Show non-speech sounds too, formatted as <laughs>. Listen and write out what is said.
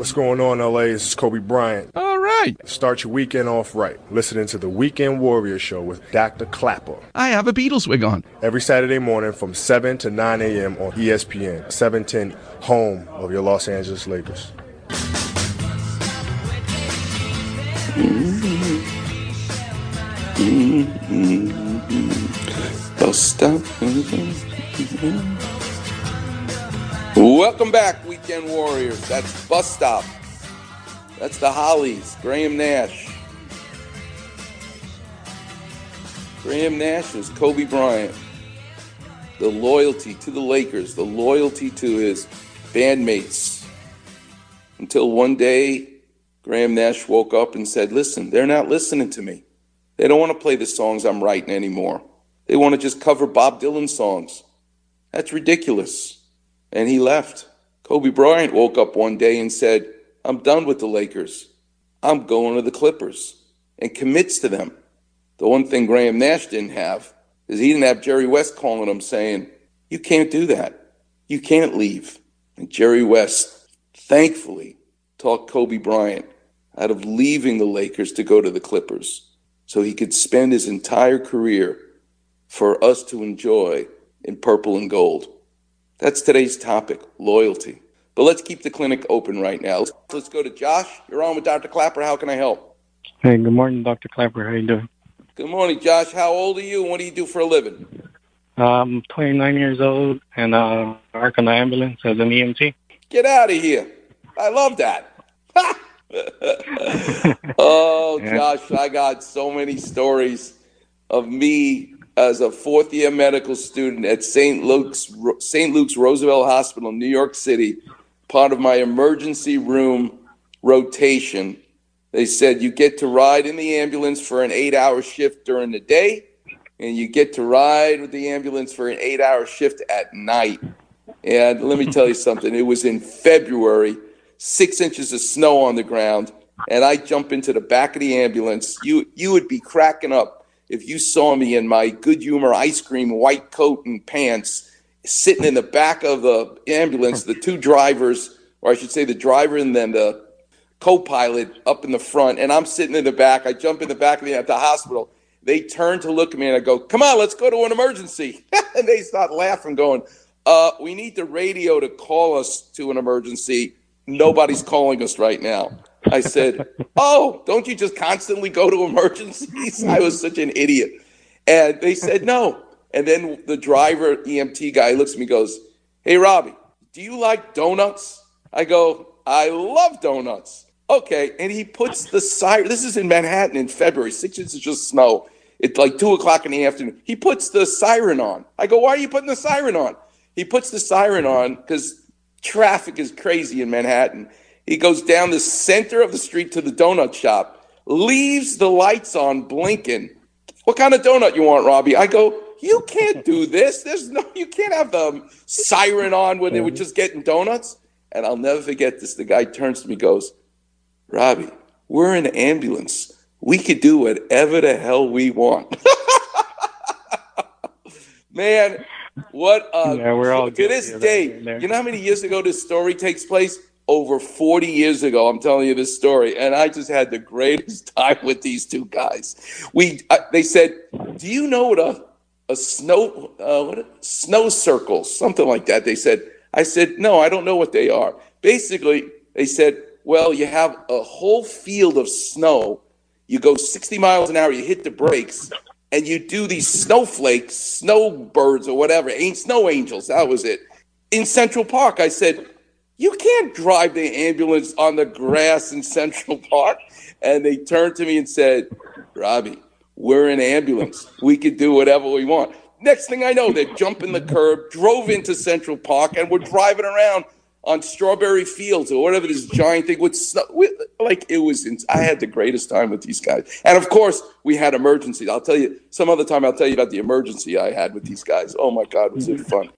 What's going on, LA? This is Kobe Bryant. All right. Start your weekend off right. Listening to the Weekend Warrior Show with Dr. Klapper. I have a Beatles wig on. Every Saturday morning from 7 to 9 a.m. on ESPN, 710, home of your Los Angeles Lakers. Bus stop. Welcome back, Weekend Warriors. That's Bus Stop. That's the Hollies, Graham Nash. Graham Nash is Kobe Bryant. The loyalty to the Lakers, the loyalty to his bandmates. Until one day, Graham Nash woke up and said, Listen, they're not listening to me. They don't want to play the songs I'm writing anymore. They want to just cover Bob Dylan songs. That's ridiculous. And he left. Kobe Bryant woke up one day and said, I'm done with the Lakers. I'm going to the Clippers and commits to them. The one thing Graham Nash didn't have is he didn't have Jerry West calling him saying, You can't do that. You can't leave. And Jerry West, thankfully, talked Kobe Bryant out of leaving the Lakers to go to the Clippers so he could spend his entire career for us to enjoy in purple and gold. That's today's topic loyalty. But let's keep the clinic open right now. Let's go to Josh. You're on with Dr. Klapper. How can I help? Hey, good morning, Dr. Klapper. How you doing? Good morning, Josh. How old are you and what do you do for a living? I'm 29 years old and uh, I work on the ambulance as an EMT. Get out of here. I love that. <laughs> <laughs> oh, Yeah. Josh, I got so many stories of me as a fourth year medical student at St. Luke's St. Luke's Roosevelt Hospital in New York City, part of my emergency room rotation. They said you get to ride in the ambulance for an 8-hour shift during the day and you get to ride with the ambulance for an 8-hour shift at night. And let me tell you <laughs> something, it was in February, 6 inches of snow on the ground, and I jump into the back of the ambulance. You you would be cracking up if you saw me in my good humor ice cream white coat and pants sitting in the back of the ambulance, the two drivers, or I should say the driver and then the co-pilot up in the front, and I'm sitting in the back. I jump in the back of the at the hospital. They turn to look at me and I go, "Come on, let's go to an emergency." <laughs> and they start laughing, going, "Uh, we need the radio to call us to an emergency. Nobody's calling us right now." I said, "Oh, don't you just constantly go to emergencies?" I was such an idiot. And they said, "No." And then the driver, EMT guy, looks at me, goes, "Hey, Robbie, do you like donuts?" I go, "I love donuts." Okay, and he puts the siren. This is in Manhattan in February. Six inches of snow. It's like two o'clock in the afternoon. He puts the siren on. I go, "Why are you putting the siren on?" He puts the siren on because traffic is crazy in Manhattan. He goes down the center of the street to the donut shop, leaves the lights on blinking. What kind of donut you want, Robbie? I go, you can't do <laughs> this. There's no, you can't have the siren on when they were just getting donuts. And I'll never forget this. The guy turns to me, goes, Robbie, we're in an ambulance. We could do whatever the hell we want. <laughs> Man, what uh, Yeah, we're all to this day, here and there. you know how many years ago this story takes place? Over 40 years ago, I'm telling you this story, and I just had the greatest <laughs> time with these two guys. We, uh, they said, "Do you know what a a snow uh, what a, snow circles, something like that?" They said. I said, "No, I don't know what they are." Basically, they said, "Well, you have a whole field of snow. You go 60 miles an hour. You hit the brakes." And you do these snowflakes, snowbirds, or whatever, ain't snow angels. That was it. In Central Park, I said, you can't drive the ambulance on the grass in Central Park. And they turned to me and said, Robbie, we're an ambulance. We could do whatever we want. Next thing I know, they're jumping the curb, drove into Central Park, and we're driving around on strawberry fields or whatever this giant thing with snow. Like it was, I had the greatest time with these guys. And of course, we had emergencies. I'll tell you some other time. I'll tell you about the emergency I had with these guys. Oh my God, was it fun?